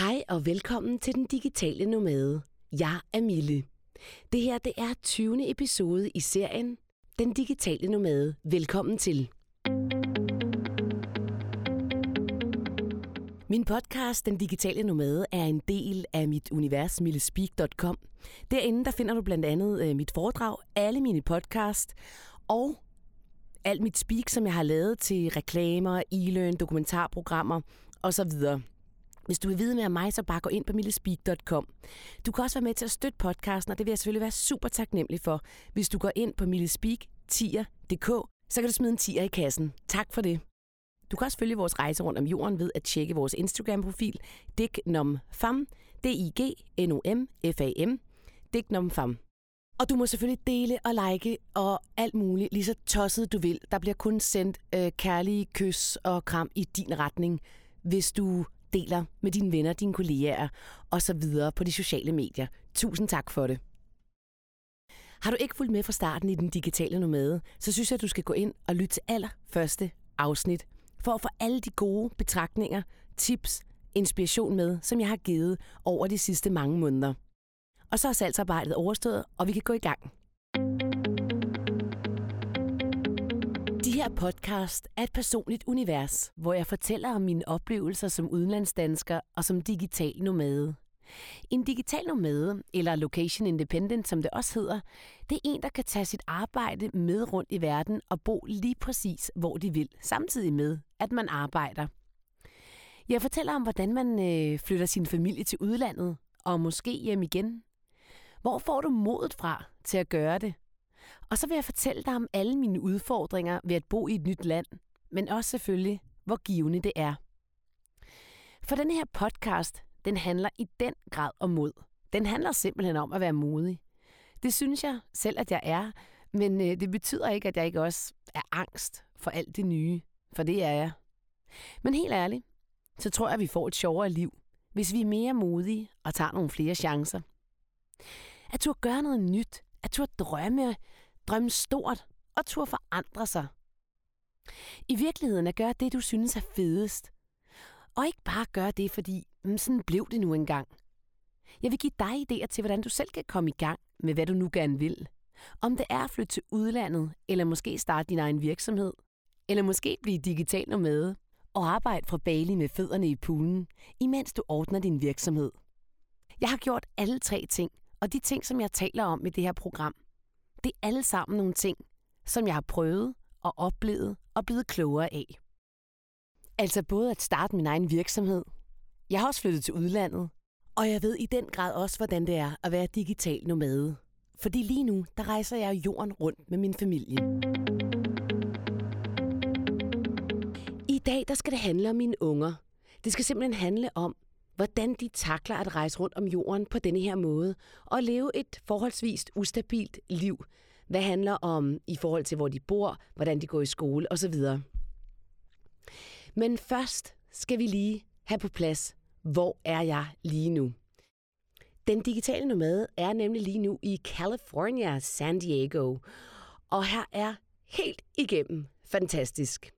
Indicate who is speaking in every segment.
Speaker 1: Hej og velkommen til Den Digitale Nomade. Jeg er Mille. Det her det er 20. episode i serien Den Digitale Nomade. Velkommen til. Min podcast, Den Digitale Nomade, er en del af mit univers, millespeak.com. Derinde der finder du blandt andet øh, mit foredrag, alle mine podcast og alt mit speak, som jeg har lavet til reklamer, e-learn, dokumentarprogrammer osv. Hvis du vil vide mere om mig, så bare gå ind på millespeak.com. Du kan også være med til at støtte podcasten, og det vil jeg selvfølgelig være super taknemmelig for. Hvis du går ind på millespeak.dk, så kan du smide en tier i kassen. Tak for det. Du kan også følge vores rejse rundt om jorden ved at tjekke vores Instagram-profil, dignomfam, D-I-G-N-O-M-F-A-M, dignomfam. Og du må selvfølgelig dele og like og alt muligt, lige så tosset du vil. Der bliver kun sendt øh, kærlige kys og kram i din retning, hvis du deler med dine venner, dine kollegaer og så videre på de sociale medier. Tusind tak for det. Har du ikke fulgt med fra starten i den digitale nomade, så synes jeg, at du skal gå ind og lytte til allerførste afsnit, for at få alle de gode betragtninger, tips, inspiration med, som jeg har givet over de sidste mange måneder. Og så er salgsarbejdet overstået, og vi kan gå i gang. Her podcast er et personligt univers, hvor jeg fortæller om mine oplevelser som udenlandsdansker og som digital nomade. En digital nomade, eller location independent, som det også hedder, det er en, der kan tage sit arbejde med rundt i verden og bo lige præcis, hvor de vil, samtidig med, at man arbejder. Jeg fortæller om, hvordan man øh, flytter sin familie til udlandet, og måske hjem igen. Hvor får du modet fra til at gøre det? Og så vil jeg fortælle dig om alle mine udfordringer ved at bo i et nyt land, men også selvfølgelig, hvor givende det er. For den her podcast, den handler i den grad om mod. Den handler simpelthen om at være modig. Det synes jeg selv, at jeg er, men øh, det betyder ikke, at jeg ikke også er angst for alt det nye, for det er jeg. Men helt ærligt, så tror jeg, at vi får et sjovere liv, hvis vi er mere modige og tager nogle flere chancer. At turde gøre noget nyt, at turde drømme, drømme stort og turde forandre sig. I virkeligheden at gøre det, du synes er fedest. Og ikke bare gøre det, fordi mm, sådan blev det nu engang. Jeg vil give dig idéer til, hvordan du selv kan komme i gang med, hvad du nu gerne vil. Om det er at flytte til udlandet, eller måske starte din egen virksomhed, eller måske blive digital nomade og arbejde fra Bali med fødderne i poolen, imens du ordner din virksomhed. Jeg har gjort alle tre ting, og de ting, som jeg taler om i det her program, det er alle sammen nogle ting, som jeg har prøvet og oplevet og blevet klogere af. Altså både at starte min egen virksomhed. Jeg har også flyttet til udlandet. Og jeg ved i den grad også, hvordan det er at være digital nomade. Fordi lige nu, der rejser jeg jorden rundt med min familie. I dag, der skal det handle om mine unger. Det skal simpelthen handle om, hvordan de takler at rejse rundt om jorden på denne her måde og leve et forholdsvis ustabilt liv. Hvad handler om i forhold til, hvor de bor, hvordan de går i skole osv. Men først skal vi lige have på plads, hvor er jeg lige nu? Den digitale nomade er nemlig lige nu i California, San Diego. Og her er helt igennem fantastisk.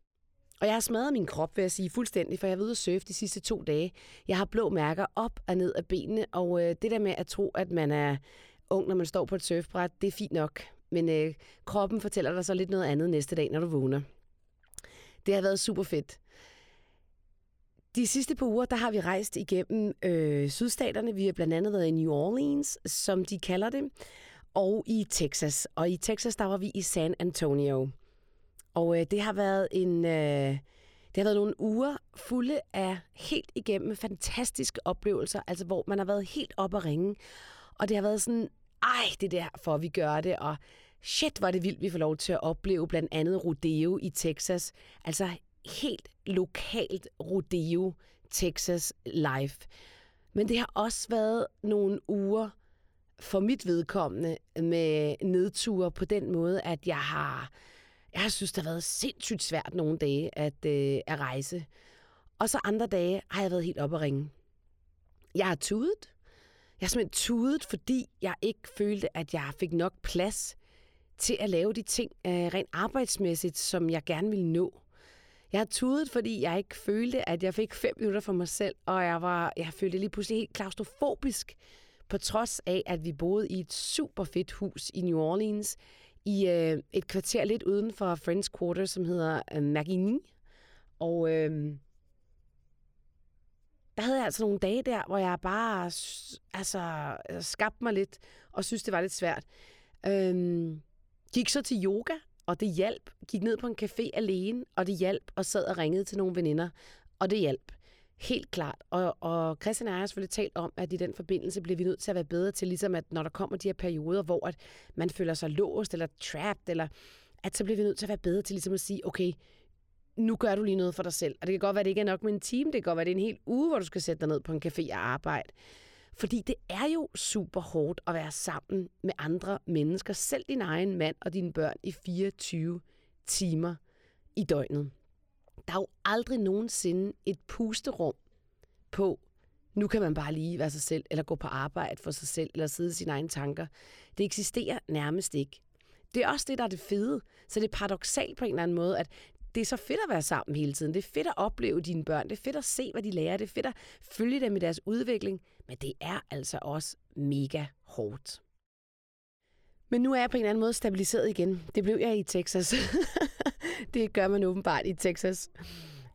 Speaker 1: Og jeg har smadret min krop, vil jeg sige, fuldstændig, for jeg har været ude at surfe de sidste to dage. Jeg har blå mærker op og ned af benene, og øh, det der med at tro, at man er ung, når man står på et surfbræt, det er fint nok. Men øh, kroppen fortæller dig så lidt noget andet næste dag, når du vågner. Det har været super fedt. De sidste par uger, der har vi rejst igennem øh, sydstaterne. Vi har blandt andet været i New Orleans, som de kalder det, og i Texas. Og i Texas, der var vi i San Antonio. Og øh, det har været en... Øh, det har været nogle uger fulde af helt igennem fantastiske oplevelser, altså hvor man har været helt op at ringe. Og det har været sådan, ej, det der for vi gør det, og shit, var det vildt, vi får lov til at opleve blandt andet rodeo i Texas. Altså helt lokalt rodeo Texas live. Men det har også været nogle uger for mit vedkommende med nedture på den måde, at jeg har jeg synes, det har været sindssygt svært nogle dage at, øh, at rejse. Og så andre dage har jeg været helt op at ringe. Jeg har tudet. Jeg har simpelthen tudet, fordi jeg ikke følte, at jeg fik nok plads til at lave de ting øh, rent arbejdsmæssigt, som jeg gerne ville nå. Jeg har tudet, fordi jeg ikke følte, at jeg fik fem minutter for mig selv, og jeg, var, jeg følte lige pludselig helt klaustrofobisk, på trods af, at vi boede i et super fedt hus i New Orleans, i øh, et kvarter lidt uden for Friends Quarter, som hedder øh, Magini. Og øh, der havde jeg altså nogle dage der, hvor jeg bare altså, øh, skabte mig lidt, og synes, det var lidt svært. Øh, gik så til yoga, og det hjalp. Gik ned på en café alene, og det hjalp, og sad og ringede til nogle veninder, og det hjalp. Helt klart. Og, og Christian og jeg har selvfølgelig talt om, at i den forbindelse bliver vi nødt til at være bedre til, ligesom at når der kommer de her perioder, hvor at man føler sig låst eller trapped, eller at så bliver vi nødt til at være bedre til ligesom at sige, okay, nu gør du lige noget for dig selv. Og det kan godt være, at det ikke er nok med en time, det kan godt være, at det er en hel uge, hvor du skal sætte dig ned på en café og arbejde. Fordi det er jo super hårdt at være sammen med andre mennesker, selv din egen mand og dine børn i 24 timer i døgnet. Der er jo aldrig nogensinde et pusterum på, nu kan man bare lige være sig selv, eller gå på arbejde for sig selv, eller sidde i sine egne tanker. Det eksisterer nærmest ikke. Det er også det, der er det fede. Så det er paradoxalt på en eller anden måde, at det er så fedt at være sammen hele tiden. Det er fedt at opleve dine børn. Det er fedt at se, hvad de lærer. Det er fedt at følge dem i deres udvikling. Men det er altså også mega hårdt. Men nu er jeg på en eller anden måde stabiliseret igen. Det blev jeg i Texas. det gør man åbenbart i Texas.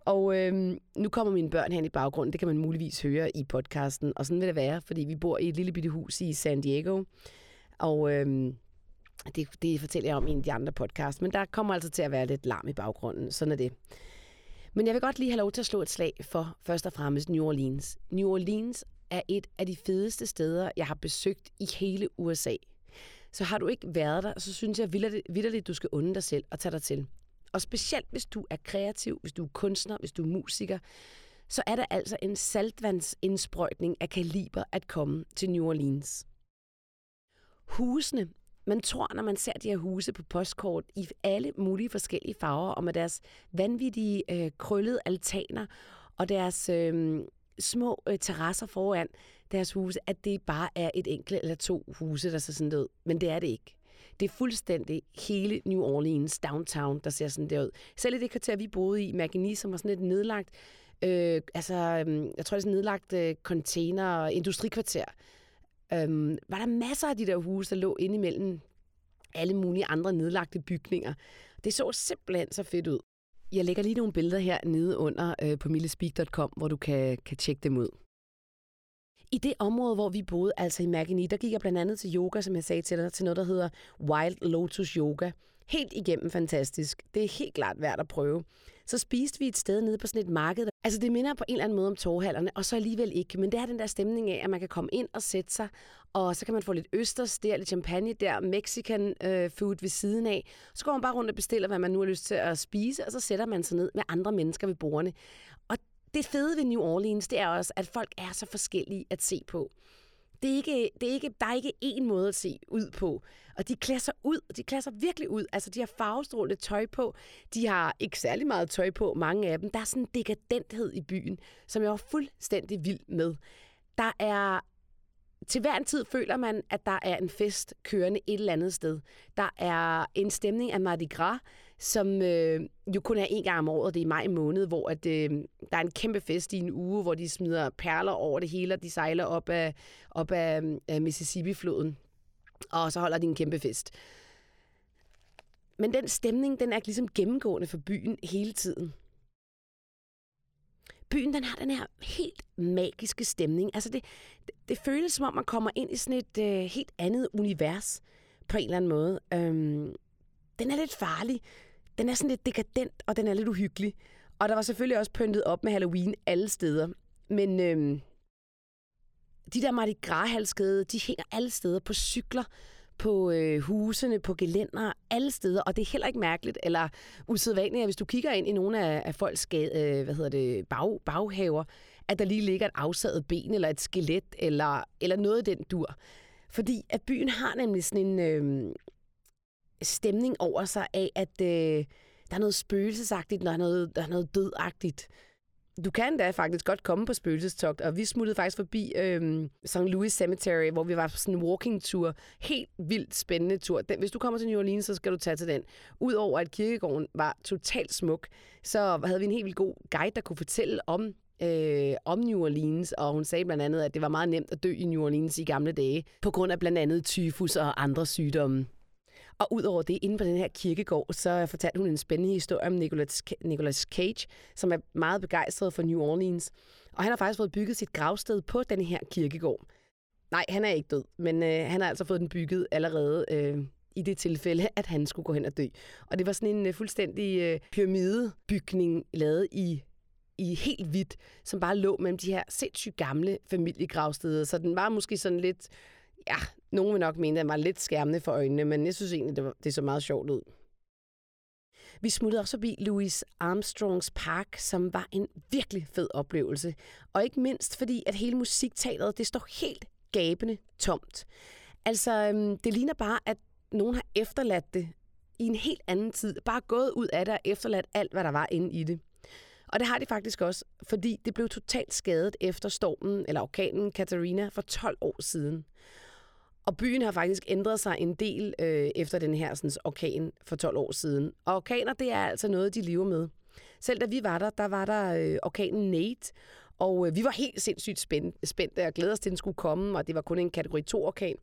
Speaker 1: Og øhm, nu kommer mine børn hen i baggrunden. Det kan man muligvis høre i podcasten. Og sådan vil det være, fordi vi bor i et lille bitte hus i San Diego. Og øhm, det, det fortæller jeg om i en af de andre podcasts. Men der kommer altså til at være lidt larm i baggrunden. Sådan er det. Men jeg vil godt lige have lov til at slå et slag for først og fremmest New Orleans. New Orleans er et af de fedeste steder, jeg har besøgt i hele USA. Så har du ikke været der, så synes jeg vidderligt, du skal unde dig selv og tage dig til. Og specielt hvis du er kreativ, hvis du er kunstner, hvis du er musiker, så er der altså en saltvandsindsprøjtning af kaliber at komme til New Orleans. Husene, man tror, når man ser de her huse på postkort i alle mulige forskellige farver, og med deres vanvittige øh, krøllede altaner og deres øh, små øh, terrasser foran deres huse, at det bare er et enkelt eller to huse, der ser sådan ud. Men det er det ikke. Det er fuldstændig hele New Orleans downtown, der ser sådan der ud. Selv i det kvarter, vi boede i, Magni, som var sådan et nedlagt, øh, altså, øhm, jeg tror, det er sådan et nedlagt øh, container- og industrikvarter, øh, var der masser af de der huse, der lå inde imellem alle mulige andre nedlagte bygninger. Det så simpelthen så fedt ud. Jeg lægger lige nogle billeder her nede under øh, på millespeak.com, hvor du kan, kan tjekke dem ud. I det område, hvor vi boede, altså i Magini, der gik jeg blandt andet til yoga, som jeg sagde til dig, til noget, der hedder Wild Lotus Yoga. Helt igennem fantastisk. Det er helt klart værd at prøve. Så spiste vi et sted nede på sådan et marked. Altså det minder på en eller anden måde om torvhallerne, og så alligevel ikke. Men det er den der stemning af, at man kan komme ind og sætte sig, og så kan man få lidt østers der, lidt champagne der, Mexican øh, food ved siden af. Så går man bare rundt og bestiller, hvad man nu har lyst til at spise, og så sætter man sig ned med andre mennesker ved bordene. Og det fede ved New Orleans, det er også, at folk er så forskellige at se på. Det er ikke, det er ikke, der er ikke én måde at se ud på. Og de klæder sig ud, de klæder sig virkelig ud. Altså, de har farvestrålende tøj på. De har ikke særlig meget tøj på, mange af dem. Der er sådan en dekadenthed i byen, som jeg var fuldstændig vild med. Der er til hver en tid føler man, at der er en fest kørende et eller andet sted. Der er en stemning af Mardi Gras, som øh, jo kun er en gang om året, det er i maj måned, hvor at, øh, der er en kæmpe fest i en uge, hvor de smider perler over det hele, og de sejler op af, op af af øh, Mississippi-floden. Og så holder de en kæmpe fest. Men den stemning, den er ligesom gennemgående for byen hele tiden. Byen, den har den her helt magiske stemning. Altså det, det, det føles som om, man kommer ind i sådan et øh, helt andet univers på en eller anden måde. Øhm, den er lidt farlig. Den er sådan lidt dekadent, og den er lidt uhyggelig. Og der var selvfølgelig også pyntet op med Halloween alle steder. Men øhm, de der Mardi gras de hænger alle steder på cykler, på øh, husene, på gelænder, alle steder. Og det er heller ikke mærkeligt eller usædvanligt, at hvis du kigger ind i nogle af, af folks øh, hvad hedder det, bag, baghaver, at der lige ligger et afsaget ben eller et skelet eller, eller noget af den dur. Fordi at byen har nemlig sådan en øh, stemning over sig af, at øh, der er noget spøgelsesagtigt, der er noget, der er noget dødagtigt. du kan da faktisk godt komme på spøgelsestogt, og vi smuttede faktisk forbi øh, St. Louis Cemetery, hvor vi var på sådan en walking tour. Helt vildt spændende tur. Den, hvis du kommer til New Orleans, så skal du tage til den. Udover at kirkegården var totalt smuk, så havde vi en helt vildt god guide, der kunne fortælle om øh, om New Orleans, og hun sagde blandt andet, at det var meget nemt at dø i New Orleans i gamle dage, på grund af blandt andet tyfus og andre sygdomme. Og udover det, inde på den her kirkegård, så fortalte hun en spændende historie om Nicolas, Nicolas Cage, som er meget begejstret for New Orleans. Og han har faktisk fået bygget sit gravsted på den her kirkegård. Nej, han er ikke død, men øh, han har altså fået den bygget allerede øh, i det tilfælde, at han skulle gå hen og dø. Og det var sådan en øh, fuldstændig øh, pyramidebygning lavet i i helt hvidt, som bare lå mellem de her sindssygt gamle familiegravsteder. Så den var måske sådan lidt, ja, nogen vil nok mene, at den var lidt skærmende for øjnene, men jeg synes egentlig, det, var, det så meget sjovt ud. Vi smuttede også forbi Louis Armstrongs Park, som var en virkelig fed oplevelse. Og ikke mindst fordi, at hele musiktalet, det står helt gabende tomt. Altså, øhm, det ligner bare, at nogen har efterladt det i en helt anden tid. Bare gået ud af det og efterladt alt, hvad der var inde i det. Og det har de faktisk også, fordi det blev totalt skadet efter stormen, eller orkanen Katarina, for 12 år siden. Og byen har faktisk ændret sig en del øh, efter den her sådan, orkan for 12 år siden. Og orkaner, det er altså noget, de lever med. Selv da vi var der, der var der øh, orkanen Nate, og øh, vi var helt sindssygt spændte, spændte og glædede os til, at den skulle komme, og det var kun en kategori 2-orkan.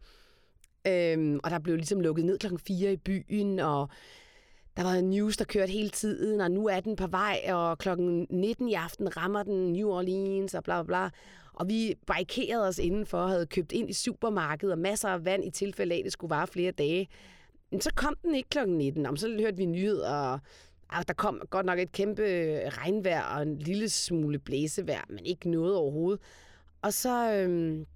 Speaker 1: Øhm, og der blev ligesom lukket ned klokken 4 i byen, og der var news, der kørte hele tiden, og nu er den på vej, og klokken 19 i aften rammer den New Orleans, og bla bla bla. Og vi barrikerede os indenfor og havde købt ind i supermarkedet og masser af vand i tilfælde af, at det skulle vare flere dage. Men så kom den ikke klokken 19, og så hørte vi nyheder, og og der kom godt nok et kæmpe regnvejr og en lille smule blæsevejr, men ikke noget overhovedet. Og så øhm,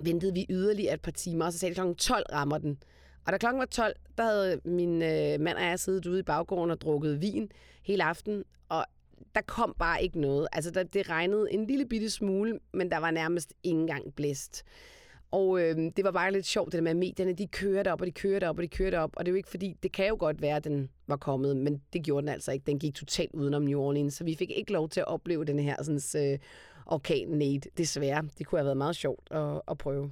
Speaker 1: ventede vi yderligere et par timer, og så sagde klokken 12 rammer den. Og da klokken var 12, der havde min øh, mand og jeg siddet ude i baggården og drukket vin hele aften, og der kom bare ikke noget. Altså, der, det regnede en lille bitte smule, men der var nærmest ingen gang blæst. Og øh, det var bare lidt sjovt, det der med, at medierne, de kører op, og de kører op, og de kører op. Og det er jo ikke fordi, det kan jo godt være, at den var kommet, men det gjorde den altså ikke. Den gik totalt udenom New Orleans, så vi fik ikke lov til at opleve den her sådan, øh, orkan Nate, desværre. Det kunne have været meget sjovt at, at prøve.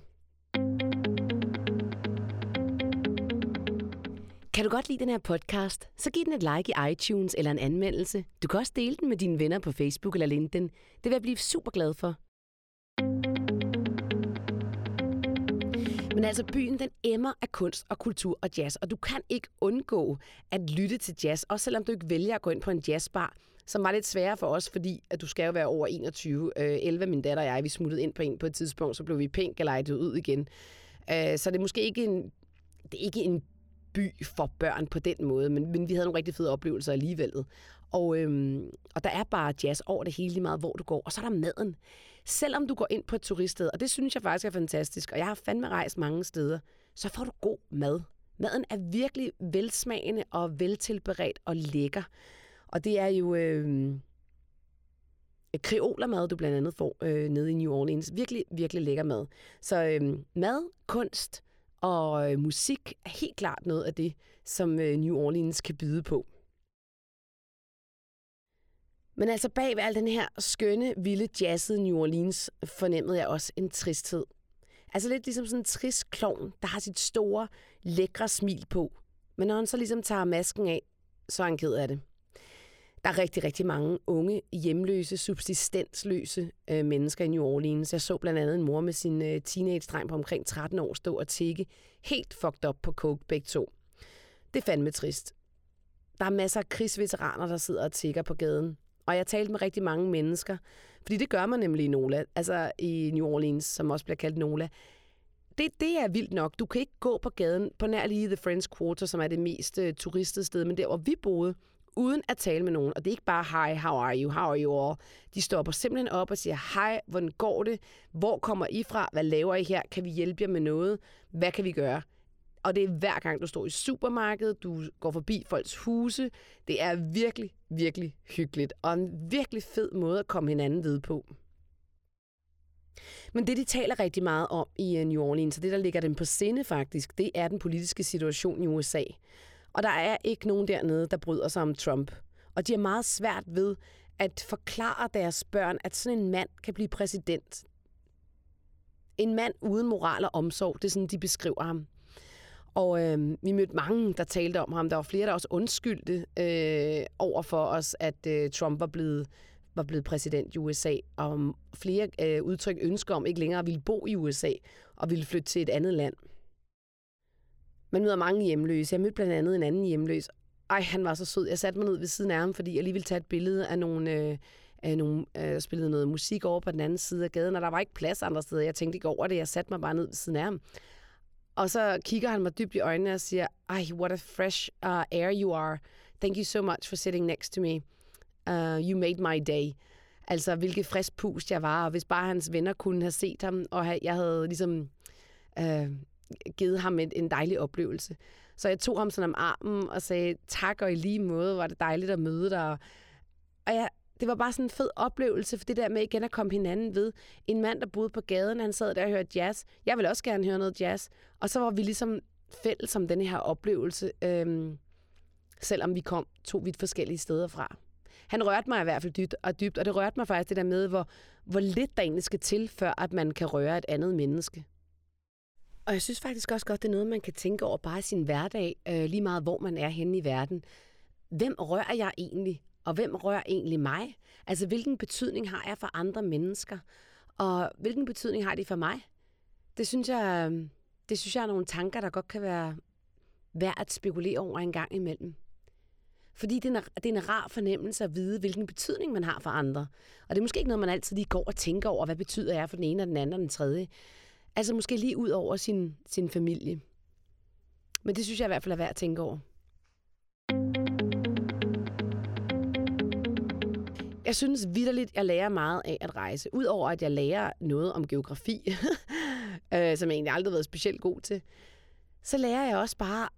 Speaker 1: Kan du godt lide den her podcast, så giv den et like i iTunes eller en anmeldelse. Du kan også dele den med dine venner på Facebook eller LinkedIn. Det vil jeg blive super glad for. Men altså, byen den emmer af kunst og kultur og jazz, og du kan ikke undgå at lytte til jazz, også selvom du ikke vælger at gå ind på en jazzbar, som var lidt sværere for os, fordi at du skal jo være over 21. Øh, 11, min datter og jeg, vi smuttede ind på en på et tidspunkt, så blev vi pink og ud igen. Øh, så det er måske ikke en, det er ikke en by for børn på den måde, men, men vi havde nogle rigtig fede oplevelser alligevel. Og, øhm, og der er bare jazz over det hele lige meget, hvor du går. Og så er der maden. Selvom du går ind på et turiststed, og det synes jeg faktisk er fantastisk, og jeg har fandme rejst mange steder, så får du god mad. Maden er virkelig velsmagende og veltilberedt og lækker. Og det er jo øh, kreolermad, du blandt andet får øh, nede i New Orleans. Virkelig, virkelig lækker mad. Så øh, mad, kunst, og øh, musik er helt klart noget af det, som øh, New Orleans kan byde på. Men altså bag ved al den her skønne, vilde, jazzede New Orleans, fornemmede jeg også en tristhed. Altså lidt ligesom sådan en trist klovn, der har sit store, lækre smil på. Men når han så ligesom tager masken af, så er han ked af det. Der er rigtig, rigtig mange unge, hjemløse, subsistensløse øh, mennesker i New Orleans. Jeg så blandt andet en mor med sin øh, teenage-dreng på omkring 13 år stå og tikke helt fucked up på coke begge to. Det er fandme trist. Der er masser af krigsveteraner, der sidder og tigger på gaden. Og jeg har talt med rigtig mange mennesker, fordi det gør man nemlig i Nola, altså i New Orleans, som også bliver kaldt Nola. Det, det er vildt nok. Du kan ikke gå på gaden på nær lige The French Quarter, som er det mest øh, turistede sted, men der hvor vi boede, uden at tale med nogen. Og det er ikke bare, hi, how are you, how are you all? De stopper simpelthen op og siger, hej, hvordan går det? Hvor kommer I fra? Hvad laver I her? Kan vi hjælpe jer med noget? Hvad kan vi gøre? Og det er hver gang, du står i supermarkedet, du går forbi folks huse. Det er virkelig, virkelig hyggeligt. Og en virkelig fed måde at komme hinanden ved på. Men det, de taler rigtig meget om i øh, New Orleans, og det, der ligger dem på sinde faktisk, det er den politiske situation i USA. Og der er ikke nogen dernede, der bryder sig om Trump. Og de er meget svært ved at forklare deres børn, at sådan en mand kan blive præsident. En mand uden moral og omsorg, det er sådan, de beskriver ham. Og øh, vi mødte mange, der talte om ham. Der var flere, der også undskyldte øh, over for os, at øh, Trump var blevet, var blevet præsident i USA. Og flere øh, udtryk ønsker om ikke længere at ville bo i USA og ville flytte til et andet land. Man møder mange hjemløse. Jeg mødte blandt andet en anden hjemløs. Ej, han var så sød. Jeg satte mig ned ved siden af ham, fordi jeg lige ville tage et billede af nogle... Øh, af nogle, øh, spillede noget musik over på den anden side af gaden, og der var ikke plads andre steder. Jeg tænkte ikke over det. Jeg satte mig bare ned ved siden af ham. Og så kigger han mig dybt i øjnene og siger, ej, what a fresh uh, air you are. Thank you so much for sitting next to me. Uh, you made my day. Altså, hvilket frisk pust jeg var, og hvis bare hans venner kunne have set ham, og jeg havde ligesom uh, givet ham et, en dejlig oplevelse. Så jeg tog ham sådan om armen og sagde, tak og i lige måde, var det dejligt at møde dig. Og jeg, det var bare sådan en fed oplevelse, for det der med igen at komme hinanden ved. En mand, der boede på gaden, han sad der og hørte jazz. Jeg ville også gerne høre noget jazz. Og så var vi ligesom fælles om den her oplevelse, øhm, selvom vi kom to vidt forskellige steder fra. Han rørte mig i hvert fald dybt og dybt, og det rørte mig faktisk det der med, hvor, hvor lidt der egentlig skal til, før at man kan røre et andet menneske. Og jeg synes faktisk også godt, det er noget, man kan tænke over bare i sin hverdag, øh, lige meget hvor man er henne i verden. Hvem rører jeg egentlig? Og hvem rører egentlig mig? Altså, hvilken betydning har jeg for andre mennesker? Og hvilken betydning har de for mig? Det synes jeg, øh, det synes jeg er nogle tanker, der godt kan være værd at spekulere over en gang imellem. Fordi det er, en, det er en rar fornemmelse at vide, hvilken betydning man har for andre. Og det er måske ikke noget, man altid lige går og tænker over, hvad betyder jeg for den ene og den anden og den tredje. Altså måske lige ud over sin, sin familie. Men det synes jeg i hvert fald er værd at tænke over. Jeg synes vidderligt, jeg lærer meget af at rejse. Udover at jeg lærer noget om geografi, øh, som jeg egentlig aldrig har været specielt god til, så lærer jeg også bare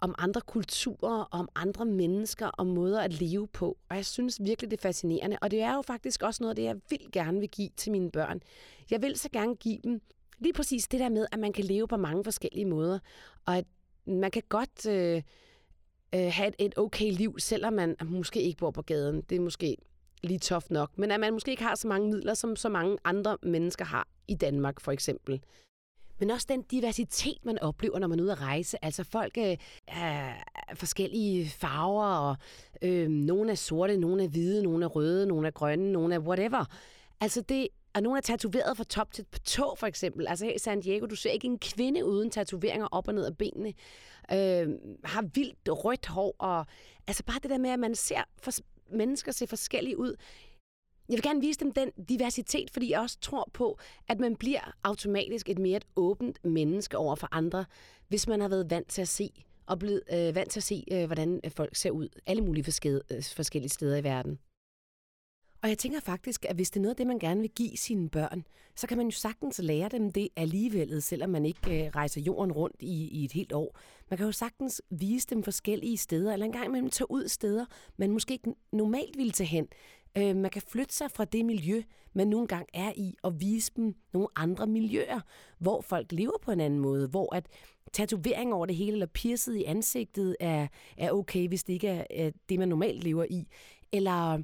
Speaker 1: om andre kulturer, om andre mennesker, om måder at leve på. Og jeg synes virkelig, det er fascinerende. Og det er jo faktisk også noget af det, jeg vil gerne vil give til mine børn. Jeg vil så gerne give dem lige præcis det der med, at man kan leve på mange forskellige måder. Og at man kan godt... Øh, øh, have et, et okay liv, selvom man måske ikke bor på gaden. Det er måske lige tof nok. Men at man måske ikke har så mange midler, som så mange andre mennesker har i Danmark, for eksempel. Men også den diversitet, man oplever, når man er ude at rejse. Altså folk øh, er forskellige farver, og øh, nogle er sorte, nogle er hvide, nogle er røde, nogle er grønne, nogle er whatever. Altså det, og nogle er tatoveret fra top til tå, for eksempel. Altså her i San Diego, du ser ikke en kvinde uden tatoveringer op og ned af benene øh, har vildt rødt hår, og altså bare det der med, at man ser for, mennesker se forskellige ud. Jeg vil gerne vise dem den diversitet, fordi jeg også tror på, at man bliver automatisk et mere et åbent menneske over for andre, hvis man har været vant til at se og blevet øh, vant til at se, øh, hvordan øh, folk ser ud alle mulige øh, forskellige steder i verden. Og jeg tænker faktisk, at hvis det er noget af det, man gerne vil give sine børn, så kan man jo sagtens lære dem det alligevel, selvom man ikke øh, rejser jorden rundt i, i et helt år. Man kan jo sagtens vise dem forskellige steder, eller engang imellem tage ud steder, man måske ikke normalt ville tage hen. Øh, man kan flytte sig fra det miljø, man nogle gange er i, og vise dem nogle andre miljøer, hvor folk lever på en anden måde, hvor at tatovering over det hele, eller pierced i ansigtet, er, er okay, hvis det ikke er, er det, man normalt lever i. Eller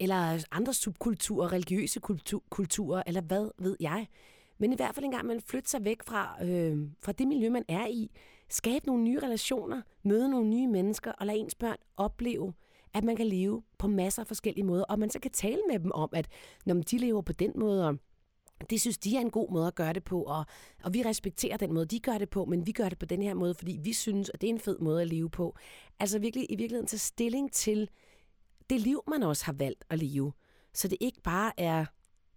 Speaker 1: eller andre subkulturer, religiøse kultur, kulturer, eller hvad ved jeg. Men i hvert fald en gang man flytter sig væk fra, øh, fra det miljø, man er i, skabe nogle nye relationer, møde nogle nye mennesker, og lade ens børn opleve, at man kan leve på masser af forskellige måder, og man så kan tale med dem om, at når de lever på den måde, og det synes de er en god måde at gøre det på, og, og vi respekterer den måde, de gør det på, men vi gør det på den her måde, fordi vi synes, at det er en fed måde at leve på. Altså virkelig i virkeligheden tage stilling til, det liv, man også har valgt at leve. Så det ikke bare er,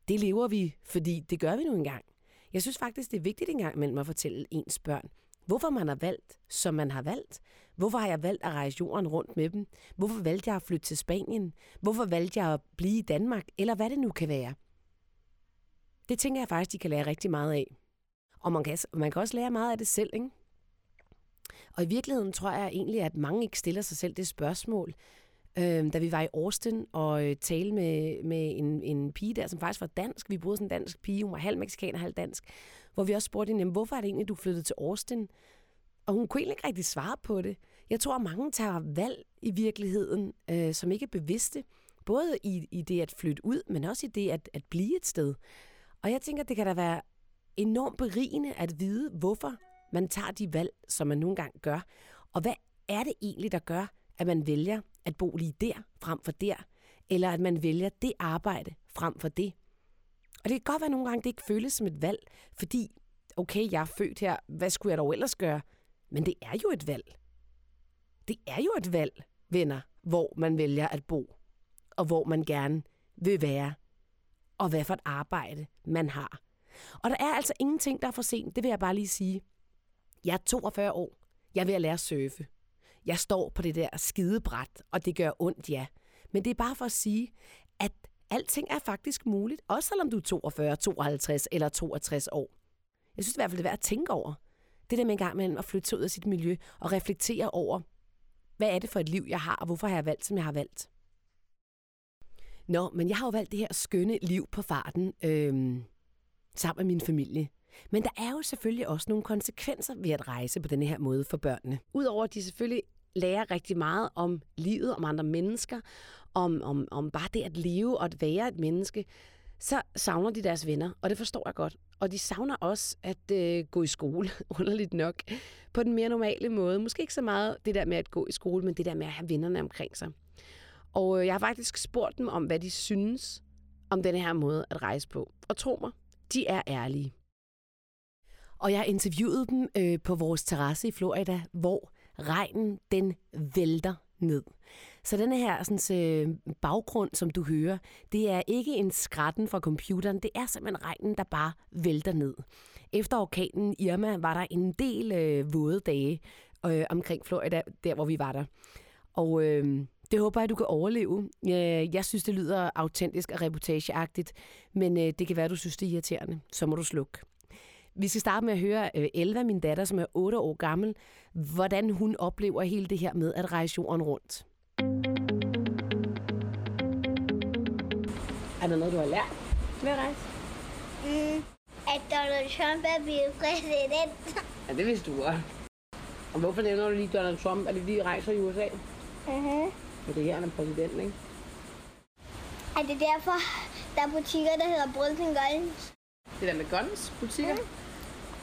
Speaker 1: det lever vi, fordi det gør vi nu engang. Jeg synes faktisk, det er vigtigt engang mellem at fortælle ens børn, hvorfor man har valgt, som man har valgt. Hvorfor har jeg valgt at rejse jorden rundt med dem? Hvorfor valgte jeg at flytte til Spanien? Hvorfor valgte jeg at blive i Danmark? Eller hvad det nu kan være. Det tænker jeg faktisk, de kan lære rigtig meget af. Og man kan, man kan også lære meget af det selv, ikke? Og i virkeligheden tror jeg egentlig, at mange ikke stiller sig selv det spørgsmål, øh, da vi var i Austin og øh, talte med, med en, en pige der, som faktisk var dansk. Vi boede sådan en dansk pige, hun var halv meksikaner, halv dansk. Hvor vi også spurgte hende, hvorfor er det egentlig, du flyttede til Austin? Og hun kunne egentlig ikke rigtig svare på det. Jeg tror, at mange tager valg i virkeligheden, øh, som ikke er bevidste, Både i, i det at flytte ud, men også i det at, at blive et sted. Og jeg tænker, det kan da være enormt berigende at vide, hvorfor man tager de valg, som man nogle gange gør. Og hvad er det egentlig, der gør, at man vælger at bo lige der, frem for der? Eller at man vælger det arbejde, frem for det? Og det kan godt være nogle gange, det ikke føles som et valg, fordi, okay, jeg er født her, hvad skulle jeg dog ellers gøre? Men det er jo et valg. Det er jo et valg, venner, hvor man vælger at bo, og hvor man gerne vil være, og hvad for et arbejde man har. Og der er altså ingenting, der er for sent, det vil jeg bare lige sige. Jeg er 42 år. Jeg er ved at lære at surfe. Jeg står på det der skidebræt, og det gør ondt, ja. Men det er bare for at sige, at alting er faktisk muligt, også selvom du er 42, 52 eller 62 år. Jeg synes i hvert fald, det er værd at tænke over. Det der med en gang med at flytte ud af sit miljø og reflektere over, hvad er det for et liv, jeg har, og hvorfor har jeg valgt, som jeg har valgt. Nå, men jeg har jo valgt det her skønne liv på farten øhm, sammen med min familie. Men der er jo selvfølgelig også nogle konsekvenser ved at rejse på den her måde for børnene. Udover at de selvfølgelig lærer rigtig meget om livet, om andre mennesker, om, om, om bare det at leve og at være et menneske, så savner de deres venner, og det forstår jeg godt. Og de savner også at øh, gå i skole, underligt nok, på den mere normale måde. Måske ikke så meget det der med at gå i skole, men det der med at have vennerne omkring sig. Og øh, jeg har faktisk spurgt dem om, hvad de synes om denne her måde at rejse på. Og tro mig, de er ærlige. Og jeg interviewede dem øh, på vores terrasse i Florida, hvor regnen den vælter ned. Så den her sådan, øh, baggrund, som du hører, det er ikke en skratten fra computeren, det er simpelthen regnen, der bare vælter ned. Efter orkanen Irma var der en del øh, våde dage øh, omkring Florida, der hvor vi var der. Og øh, det håber jeg, du kan overleve. Øh, jeg synes, det lyder autentisk og reportageagtigt, men øh, det kan være, du synes, det er irriterende. Så må du slukke. Vi skal starte med at høre øh, Elva, min datter, som er 8 år gammel, hvordan hun oplever hele det her med at rejse jorden rundt. Er der noget, du har lært ved at rejse?
Speaker 2: Mm, at Donald Trump er blevet præsident.
Speaker 1: Ja, det vidste du godt. Og hvorfor nævner du lige Donald Trump? Er det lige rejser i USA?
Speaker 2: Uh-huh.
Speaker 1: For det er her, han er præsident, ikke?
Speaker 2: Er det derfor, der er butikker, der hedder Brooklyn Guns?
Speaker 1: Det der med guns butikker? Mm.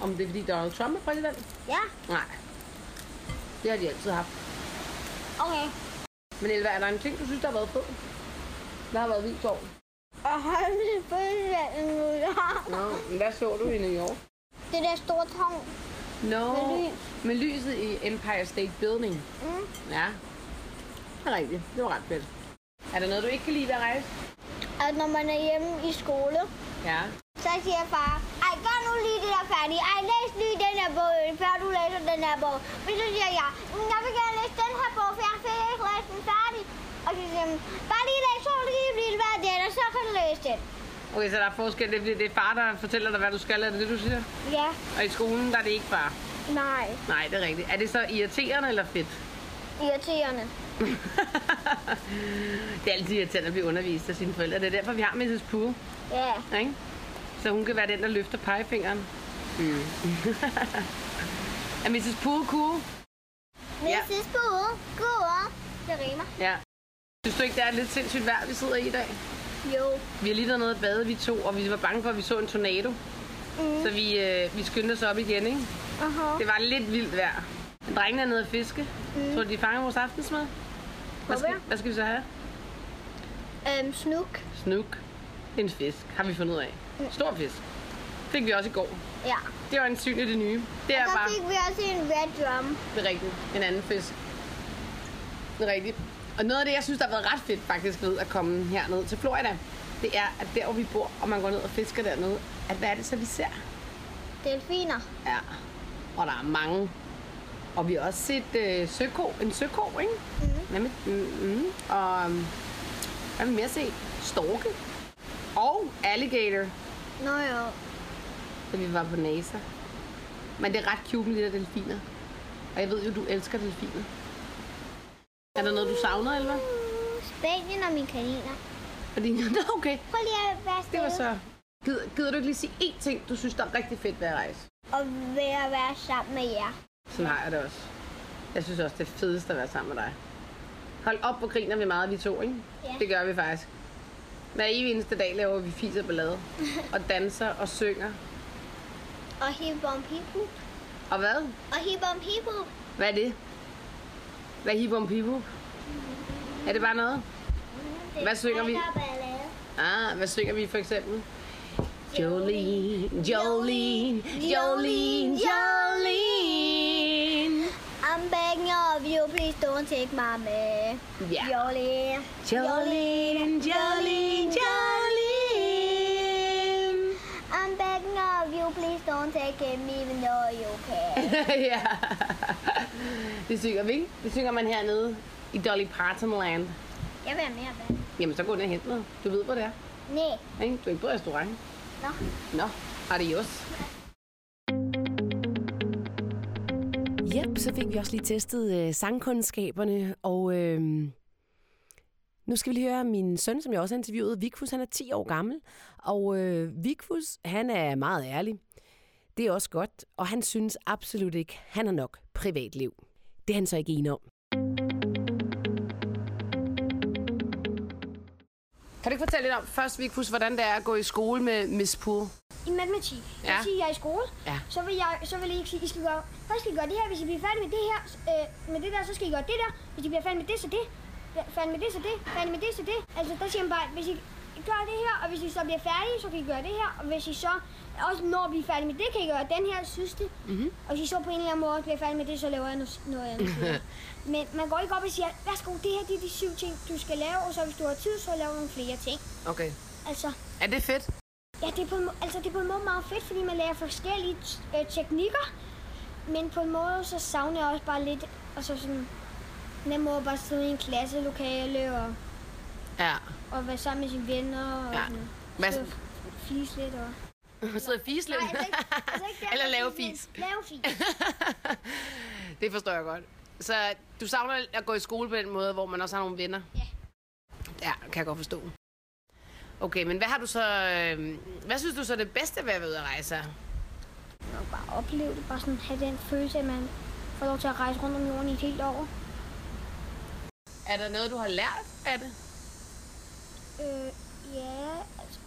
Speaker 1: Om det er, fordi Donald Trump er præsident?
Speaker 2: Ja,
Speaker 1: Nej. Det har de altid haft.
Speaker 2: okay.
Speaker 1: Men Elva, er der en ting, du synes, der har været fed? Der har været vildt sjov.
Speaker 2: Og hold det fødselsdag i New York.
Speaker 1: Nå, men hvad så du i New York?
Speaker 2: Det der store tårn.
Speaker 1: Nå,
Speaker 2: Med lys.
Speaker 1: med lyset i Empire State Building.
Speaker 2: Mm.
Speaker 1: Ja, det er rigtigt. Det var ret fedt. Er der noget, du ikke kan lide ved at rejse?
Speaker 2: At når man er hjemme i skole,
Speaker 1: Ja.
Speaker 2: så siger far, ej, gør nu lige det der færdigt. Ej, læs lige den her bog, før du læser den her bog. Men så siger jeg, "Mm, jeg vil gerne læse den her bog, for jeg fik ikke læst den færdig. Og så siger han, bare lige læs to lige blive hver den, og så kan du læse den.
Speaker 1: Okay, så der er forskel. Det er, det er far, der fortæller dig, hvad du skal. Er det det, du siger?
Speaker 2: Ja,
Speaker 1: Og i skolen, der er det ikke far.
Speaker 2: nej,
Speaker 1: Nej, det er rigtigt. Er det så irriterende eller fedt?
Speaker 2: irriterende.
Speaker 1: det er altid irriterende at blive undervist af sine forældre. Det er derfor, vi har Mrs. Pooh.
Speaker 2: Ja,
Speaker 1: Ikke? Så hun kan være den, der løfter pegefingeren. Mm. er Mrs. Pooh cool?
Speaker 2: men
Speaker 1: Ja.
Speaker 2: uge, god det rimer.
Speaker 1: Ja. Synes du ikke, det er lidt sindssygt vejr, vi sidder i i dag?
Speaker 2: Jo.
Speaker 1: Vi har lige været nede at bade, vi to, og vi var bange for, at vi så en tornado.
Speaker 2: Mm.
Speaker 1: Så vi, øh, vi skyndte os op igen, ikke?
Speaker 2: Aha.
Speaker 1: Det var lidt vildt vejr. Men drengene er nede at fiske. Mm. Tror du, de fanger vores aftensmad? Hvad skal, hvad skal vi så have?
Speaker 2: Øhm, snuk.
Speaker 1: Snook. En fisk, har vi fundet ud af. Stor fisk. Fik vi også i går.
Speaker 2: Ja.
Speaker 1: Det var en syn i det nye. Det er
Speaker 2: Og så
Speaker 1: bare
Speaker 2: fik vi også en red drum.
Speaker 1: det er rigtigt. En anden fisk. Det er rigtigt. Og noget af det, jeg synes, der har været ret fedt faktisk ved at komme herned til Florida, det er, at der, hvor vi bor, og man går ned og fisker dernede, at hvad er det så, vi ser?
Speaker 2: Delfiner.
Speaker 1: Ja. Og der er mange. Og vi har også set øh, søko, en søko, ikke? Mm. Nemlig. Mm, mm. Og øhm, hvad har vi mere set? Storke. Og alligator,
Speaker 2: Nå jo.
Speaker 1: da vi var på NASA. Men det er ret cute med de der delfiner. Og jeg ved jo, du elsker delfiner. Er der noget, du savner, Elva?
Speaker 2: Spanien og mine kaniner.
Speaker 1: Fordi, Nå, okay.
Speaker 2: Prøv lige at være
Speaker 1: Det var så... Gider, gider du ikke lige sige én ting, du synes, der er rigtig fedt ved at rejse?
Speaker 2: Og ved at være sammen med jer.
Speaker 1: Sådan har jeg det også. Jeg synes også, det er fedest at være sammen med dig. Hold op, hvor griner vi meget, vi to, ikke?
Speaker 3: Ja.
Speaker 1: Det gør vi faktisk. Hver evig eneste dag laver vi fis og ballade. og danser og synger.
Speaker 3: Og hip om hip
Speaker 1: Og hvad?
Speaker 3: Og hip om hip
Speaker 1: Hvad er det? Hvad er hip om pipu? Er det bare noget? Hvad synger vi? Ah, hvad synger vi for eksempel? Jolene, Jolene, Jolene, Jolene.
Speaker 3: I'm begging of you, please don't take my man.
Speaker 1: Ja.
Speaker 3: Jolene.
Speaker 1: Jolene, Jolene, Jolene.
Speaker 3: I'm begging of you, please don't take him even though you can.
Speaker 1: ja. Det synger vi, ikke? Det synger man hernede i Dolly Parton Land.
Speaker 3: Jeg vil have mere vand.
Speaker 1: Jamen, så gå ned og hent noget. Du ved, hvor det er.
Speaker 3: Nej.
Speaker 1: Du er ikke på restaurant.
Speaker 3: Nå.
Speaker 1: Nå, adios. Yep, så fik vi også lige testet øh, sangkundskaberne, og øh, nu skal vi lige høre min søn, som jeg også har interviewet. Vikfus, han er 10 år gammel, og øh, Vikfus, han er meget ærlig. Det er også godt, og han synes absolut ikke, han har nok privatliv. Det er han så ikke enig om. Kan du ikke fortælle lidt om, først Vikfus, hvordan det er at gå i skole med Miss Poole?
Speaker 3: I matematik.
Speaker 1: Ja.
Speaker 3: Ja. Så jeg er i skole.
Speaker 1: Ja.
Speaker 3: Så vil jeg, så vil jeg ikke sige, I skal gøre, først skal I gøre det her, hvis I bliver færdige med det her, øh, med det der, så skal I gøre det der. Hvis I bliver færdige med det, så det. Ja, Færdig med det, så det. Færdig med det, så det. Altså, der siger man bare, hvis I gør det her, og hvis I så bliver færdige, så kan I gøre det her. Og hvis I så også når vi er færdige med det, kan I gøre den her sidste. Mm-hmm. Og hvis I så på en eller anden måde bliver færdige med det, så laver jeg noget, noget andet. Men man går ikke op og siger, værsgo, det her det er de syv ting, du skal lave, og så hvis du har tid, så laver du nogle flere ting.
Speaker 1: Okay.
Speaker 3: Altså,
Speaker 1: Er det fedt?
Speaker 3: Ja, det er, på en, altså, det er på en måde meget fedt, fordi man lærer forskellige øh, teknikker. Men på en måde, så savner jeg også bare lidt, altså sådan, nem måde at bare sidde i en klasselokale og,
Speaker 1: Ja.
Speaker 3: og være sammen med sine venner og
Speaker 1: Ja.
Speaker 3: sådan, sidde og fise lidt og...
Speaker 1: Sidde og fise lidt?
Speaker 3: Nej, altså ikke, altså ikke
Speaker 1: Eller
Speaker 3: derfor,
Speaker 1: lave fis.
Speaker 3: Lave fis.
Speaker 1: det forstår jeg godt. Så du savner at gå i skole på den måde, hvor man også har nogle venner?
Speaker 3: Ja.
Speaker 1: Ja, kan jeg godt forstå. Okay, men hvad har du så... Øh, hvad synes du så er det bedste ved at være ude at rejse?
Speaker 3: Og bare opleve det, bare sådan have den følelse, at man får lov til at rejse rundt om jorden i et helt år.
Speaker 1: Er der noget, du har lært af det?
Speaker 3: Øh, ja, altså,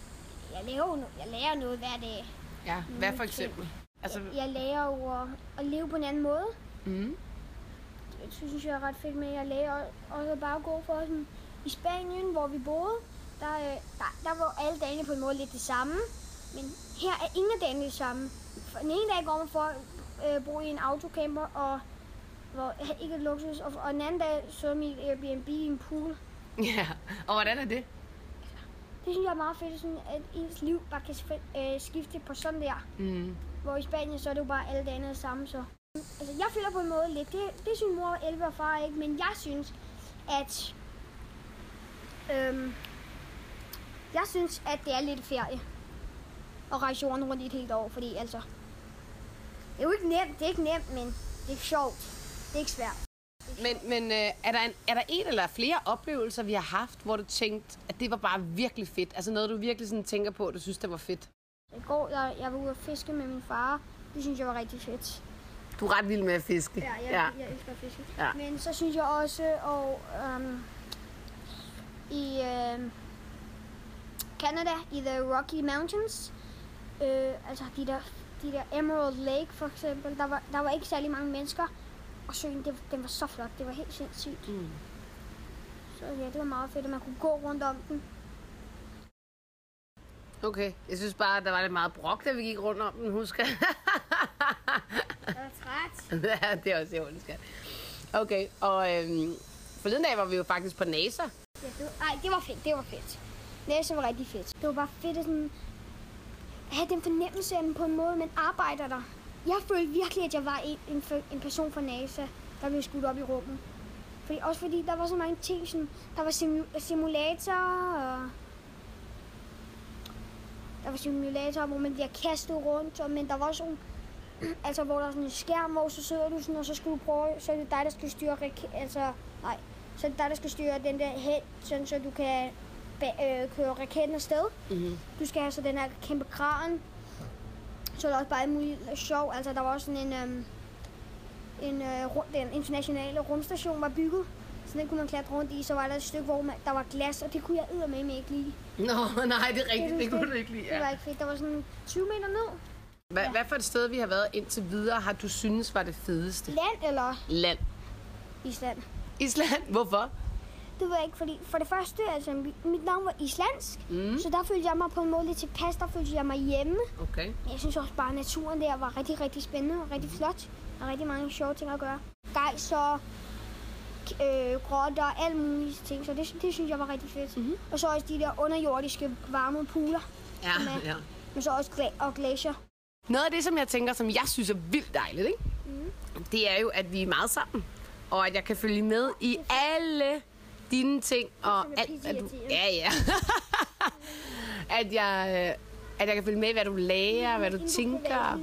Speaker 3: jeg lærer jo no- jeg lærer noget hver dag.
Speaker 1: Ja, hvad for eksempel? Altså,
Speaker 3: Jeg, jeg lærer jo at, leve på en anden måde.
Speaker 1: mm,
Speaker 3: det synes jeg er ret fedt med. Jeg lærer også bare gå for sådan, i Spanien, hvor vi boede. Der, øh, der, der var alle dagene på en måde lidt det samme. Men her er ingen af dagene det samme. For den ene dag går man for at øh, bo i en autocamper, og hvor ikke luksus. Og, og den anden dag så mit Airbnb i en pool.
Speaker 1: ja. Og hvordan er det?
Speaker 3: Det synes jeg er meget fedt, sådan, at ens liv bare kan øh, skifte på sådan der.
Speaker 1: Mm.
Speaker 3: Hvor i Spanien, så er det jo bare alle dagene det samme, så... Altså, jeg føler på en måde lidt, det, det synes mor, 11 og far ikke, men jeg synes, at... Øhm, jeg synes, at det er lidt ferie at rejse jorden rundt i et helt år, fordi altså... Det er jo ikke nemt, det er ikke nemt, men det er sjovt. Det er ikke svært.
Speaker 1: Men, men øh, er, der en, er der en eller flere oplevelser, vi har haft, hvor du tænkte, at det var bare virkelig fedt? Altså noget, du virkelig sådan tænker på, at du synes, det var fedt?
Speaker 3: I går, jeg, jeg var ude at fiske med min far. Det synes jeg var rigtig fedt.
Speaker 1: Du er ret vild med at fiske.
Speaker 3: Ja, jeg, ja. jeg elsker at fiske.
Speaker 1: Ja.
Speaker 3: Men så synes jeg også, og øhm, i øhm, Canada, i The Rocky Mountains, øh, altså de der, de der Emerald Lake for eksempel, der var, der var ikke særlig mange mennesker, og søen, det, den var så flot, det var helt sindssygt.
Speaker 1: Mm.
Speaker 3: Så ja, det var meget fedt, at man kunne gå rundt om den.
Speaker 1: Okay, jeg synes bare, at der var lidt meget brok, da vi gik rundt om den, husker jeg.
Speaker 3: Jeg var træt.
Speaker 1: Ja, det er også jævnt, skat. Okay, og øhm, forleden dag var vi jo faktisk på NASA.
Speaker 3: Ja, det var, ej, det var fedt, det var fedt. Næste var rigtig fedt. Det var bare fedt at sådan, have den fornemmelse af, at på en måde, man arbejder der. Jeg følte virkelig, at jeg var en, en, en person fra NASA, der blev skudt op i rummet. Fordi, også fordi der var så mange ting, sådan, der var simu- simulatorer, og der var simulatorer, hvor man bliver kastet rundt, og, men der var også altså hvor der er sådan en skærm, hvor så sidder du sådan, og så skal du prøve, så er det dig, der skal styre, altså, nej, så er det dig, der skal styre den der hen, sådan så du kan øh, køre raketten afsted.
Speaker 1: Mm-hmm.
Speaker 3: Du skal have så den her kæmpe kran. Så er der også bare muligt sjov. Altså, der var også sådan en, øhm, en øh, rum- den internationale rumstation var bygget. Så den kunne man klatre rundt i. Så var der et stykke, hvor man, der var glas, og det kunne jeg eddermame ikke lide.
Speaker 1: Nå, nej, det er rigtigt.
Speaker 3: synes
Speaker 1: Det kunne
Speaker 3: det.
Speaker 1: du ikke lide.
Speaker 3: Det var
Speaker 1: Ja.
Speaker 3: ikke fedt. Der var sådan 20 meter ned.
Speaker 1: Hvad, hvad for et sted, vi har været indtil videre, har du synes var det fedeste?
Speaker 3: Land eller
Speaker 1: Land.
Speaker 3: Island?
Speaker 1: Island. Hvorfor?
Speaker 3: Det ved jeg ikke, fordi for det første, altså mit- navn var islandsk, mm. så der følte jeg mig på en måde lidt tilpas, der følte jeg mig hjemme.
Speaker 1: Okay.
Speaker 3: Jeg synes også bare, at naturen der var rigtig, rigtig spændende og rigtig flot. Er rigtig mange sjove ting at gøre. Gejser, øh, grotter, alle mulige ting, så det, det synes jeg var rigtig fedt. Mm-hmm. Og så også de der underjordiske varme pooler,
Speaker 1: Ja,
Speaker 3: Med.
Speaker 1: ja.
Speaker 3: men så også gla- og glacier.
Speaker 1: Noget af det, som jeg tænker, som jeg synes er vildt dejligt, ikke? Mm. det er jo, at vi er meget sammen. Og at jeg kan følge med i alle dine ting. Og alt, hvad du, ja, ja. at, jeg, øh, at jeg kan følge med hvad du lærer, hvad du tænker.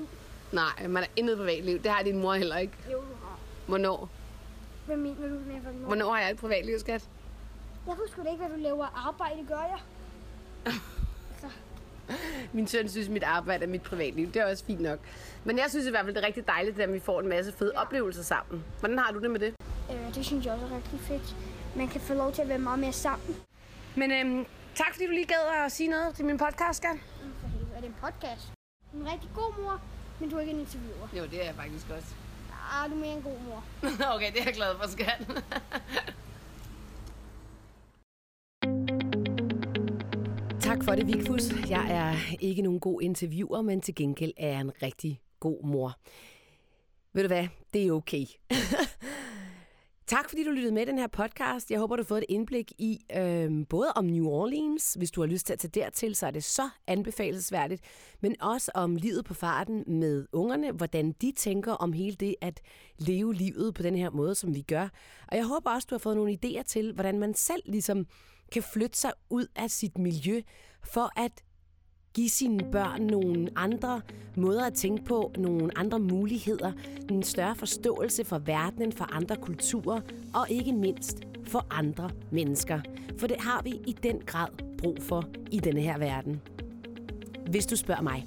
Speaker 1: Nej, man er intet privatliv. Det har din mor heller ikke.
Speaker 3: Jo, du har.
Speaker 1: Hvornår?
Speaker 3: Hvad mener du med, du
Speaker 1: Hvornår har jeg et privatliv, skat?
Speaker 3: Jeg husker ikke, hvad du laver arbejde, gør jeg?
Speaker 1: Min søn synes, mit arbejde er mit privatliv. Det er også fint nok. Men jeg synes i hvert fald, det er rigtig dejligt, at vi får en masse fede oplevelser sammen. Hvordan har du det med det?
Speaker 3: Øh, det synes jeg også er rigtig fedt. Man kan få lov til at være meget mere sammen.
Speaker 1: Men øhm, tak, fordi du lige gad at sige noget til min podcast, skat.
Speaker 3: For helvede, er det en podcast? En rigtig god mor, men du er ikke en interviewer.
Speaker 1: Jo, det er jeg faktisk også.
Speaker 3: Ah, du er mere en god mor.
Speaker 1: okay, det er jeg glad for, skat. tak for det, Vigfus. Jeg er ikke nogen god interviewer, men til gengæld er jeg en rigtig god mor. Ved du hvad? Det er okay. Tak fordi du lyttede med den her podcast. Jeg håber, du har fået et indblik i øh, både om New Orleans, hvis du har lyst til at tage dertil, så er det så anbefalesværdigt, men også om livet på farten med ungerne, hvordan de tænker om hele det at leve livet på den her måde, som vi gør. Og jeg håber også, du har fået nogle idéer til, hvordan man selv ligesom kan flytte sig ud af sit miljø for at give sine børn nogle andre måder at tænke på, nogle andre muligheder, en større forståelse for verdenen, for andre kulturer og ikke mindst for andre mennesker. For det har vi i den grad brug for i denne her verden. Hvis du spørger mig,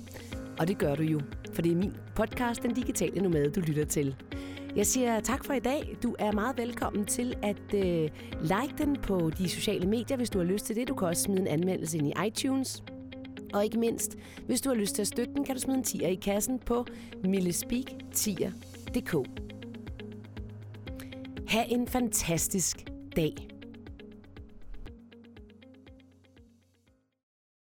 Speaker 1: og det gør du jo, for det er min podcast, Den Digitale Nomade, du lytter til. Jeg siger tak for i dag. Du er meget velkommen til at øh, like den på de sociale medier, hvis du har lyst til det. Du kan også smide en anmeldelse ind i iTunes. Og ikke mindst, hvis du har lyst til at støtte den, kan du smide en tier i kassen på millespeak10.dk. Ha' en fantastisk dag.